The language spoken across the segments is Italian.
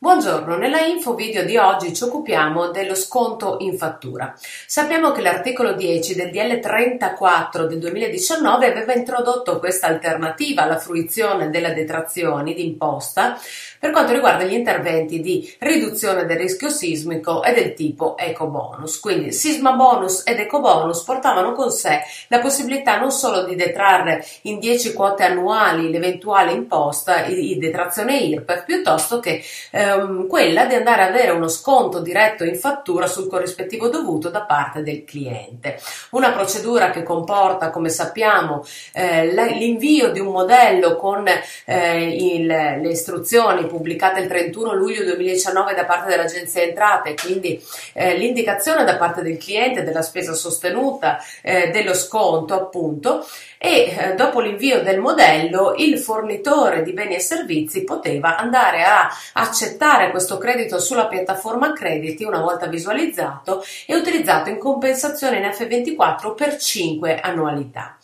Buongiorno, nella info video di oggi ci occupiamo dello sconto in fattura. Sappiamo che l'articolo 10 del DL 34 del 2019 aveva introdotto questa alternativa alla fruizione delle detrazioni d'imposta per quanto riguarda gli interventi di riduzione del rischio sismico e del tipo ecobonus. Quindi sisma bonus ed ecobonus portavano con sé la possibilità non solo di detrarre in 10 quote annuali l'eventuale imposta di detrazione IRPEF, piuttosto che eh, ehm, quella di andare ad avere uno sconto diretto in fattura sul corrispettivo dovuto da parte del cliente. Una procedura che comporta, come sappiamo, eh, l'invio di un modello con eh, il, le istruzioni pubblicate il 31 luglio 2019 da parte dell'Agenzia Entrate, quindi eh, l'indicazione da parte del cliente della spesa sostenuta, eh, dello sconto appunto, e eh, dopo l'invio del modello il fornitore di beni e servizi poteva andare a accettare questo credito sulla piattaforma crediti una volta visualizzato e utilizzato in compensazione in F24 per 5 annualità.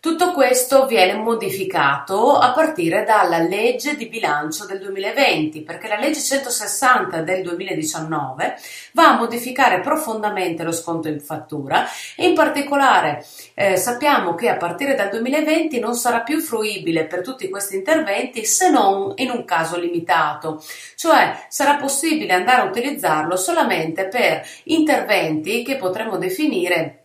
Tutto questo viene modificato a partire dalla legge di bilancio del 2020, perché la legge 160 del 2019 va a modificare profondamente lo sconto in fattura. E in particolare eh, sappiamo che a partire dal 2020 non sarà più fruibile per tutti questi interventi se non in un caso limitato, cioè sarà possibile andare a utilizzarlo solamente per interventi che potremmo definire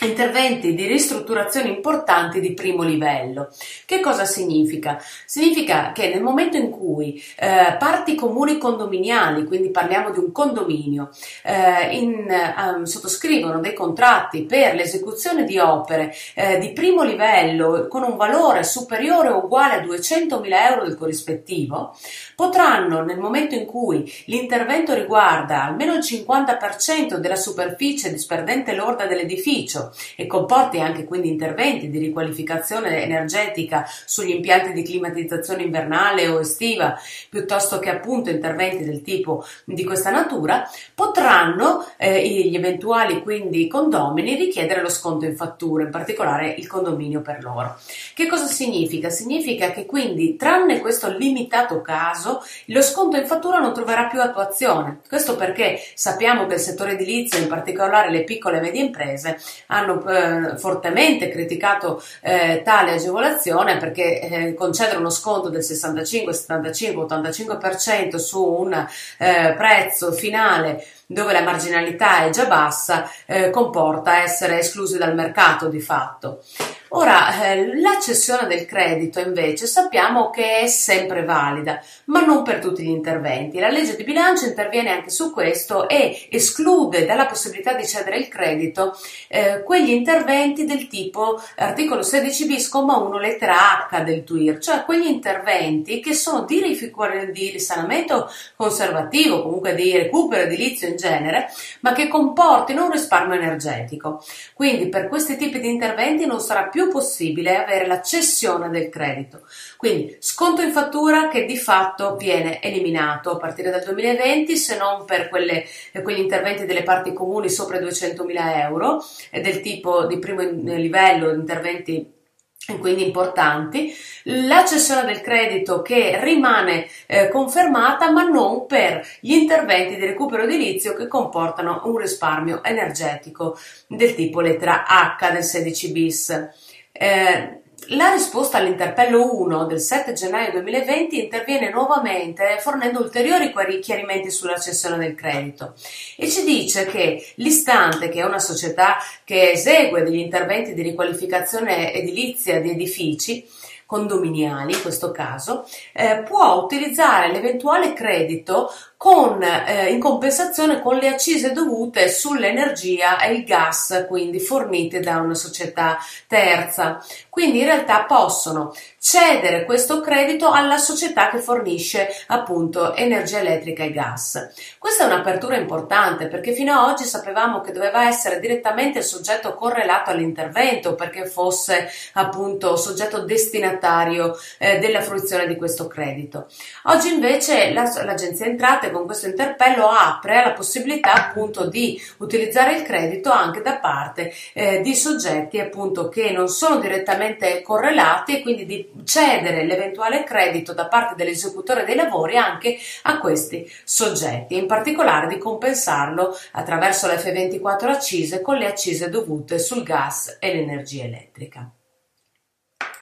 interventi di ristrutturazione importanti di primo livello. Che cosa significa? Significa che nel momento in cui eh, parti comuni condominiali, quindi parliamo di un condominio, eh, in, um, sottoscrivono dei contratti per l'esecuzione di opere eh, di primo livello con un valore superiore o uguale a 200.000 euro del corrispettivo, potranno nel momento in cui l'intervento riguarda almeno il 50% della superficie disperdente lorda dell'edificio, e comporti anche quindi interventi di riqualificazione energetica sugli impianti di climatizzazione invernale o estiva, piuttosto che appunto interventi del tipo di questa natura, potranno eh, gli eventuali quindi condomini richiedere lo sconto in fattura, in particolare il condominio per loro. Che cosa significa? Significa che quindi, tranne questo limitato caso, lo sconto in fattura non troverà più attuazione. Questo perché sappiamo che il settore edilizio, in particolare le piccole e medie imprese, hanno eh, fortemente criticato eh, tale agevolazione perché eh, concedere uno sconto del 65, 75, 85% su un eh, prezzo finale dove la marginalità è già bassa eh, comporta essere esclusi dal mercato di fatto. Ora, eh, la cessione del credito invece sappiamo che è sempre valida, ma non per tutti gli interventi. La legge di bilancio interviene anche su questo e esclude dalla possibilità di cedere il credito eh, quegli interventi del tipo articolo 16 bis, 1 lettera H del TUIR, cioè quegli interventi che sono di, di risanamento conservativo, comunque di recupero edilizio in genere, ma che comportino un risparmio energetico. Quindi per questi tipi di interventi non sarà più più possibile avere la cessione del credito. Quindi sconto in fattura che di fatto viene eliminato a partire dal 2020 se non per quelle, quegli interventi delle parti comuni sopra i 200.000 euro del tipo di primo livello, interventi quindi importanti, la cessione del credito che rimane eh, confermata ma non per gli interventi di recupero edilizio che comportano un risparmio energetico del tipo lettera H del 16 bis. Eh, la risposta all'interpello 1 del 7 gennaio 2020 interviene nuovamente fornendo ulteriori chiarimenti sulla cessione del credito e ci dice che l'istante, che è una società che esegue degli interventi di riqualificazione edilizia di edifici, condominiali in questo caso, eh, può utilizzare l'eventuale credito con, eh, in compensazione con le accise dovute sull'energia e il gas, quindi fornite da una società terza. Quindi in realtà possono cedere questo credito alla società che fornisce appunto energia elettrica e gas. Questa è un'apertura importante perché fino ad oggi sapevamo che doveva essere direttamente il soggetto correlato all'intervento perché fosse appunto soggetto destinatario destinatario eh, della fruizione di questo credito. Oggi invece la, l'Agenzia Entrate con questo interpello apre alla possibilità appunto di utilizzare il credito anche da parte eh, di soggetti appunto che non sono direttamente correlati e quindi di cedere l'eventuale credito da parte dell'esecutore dei lavori anche a questi soggetti, in particolare di compensarlo attraverso la F24 accise con le accise dovute sul gas e l'energia elettrica.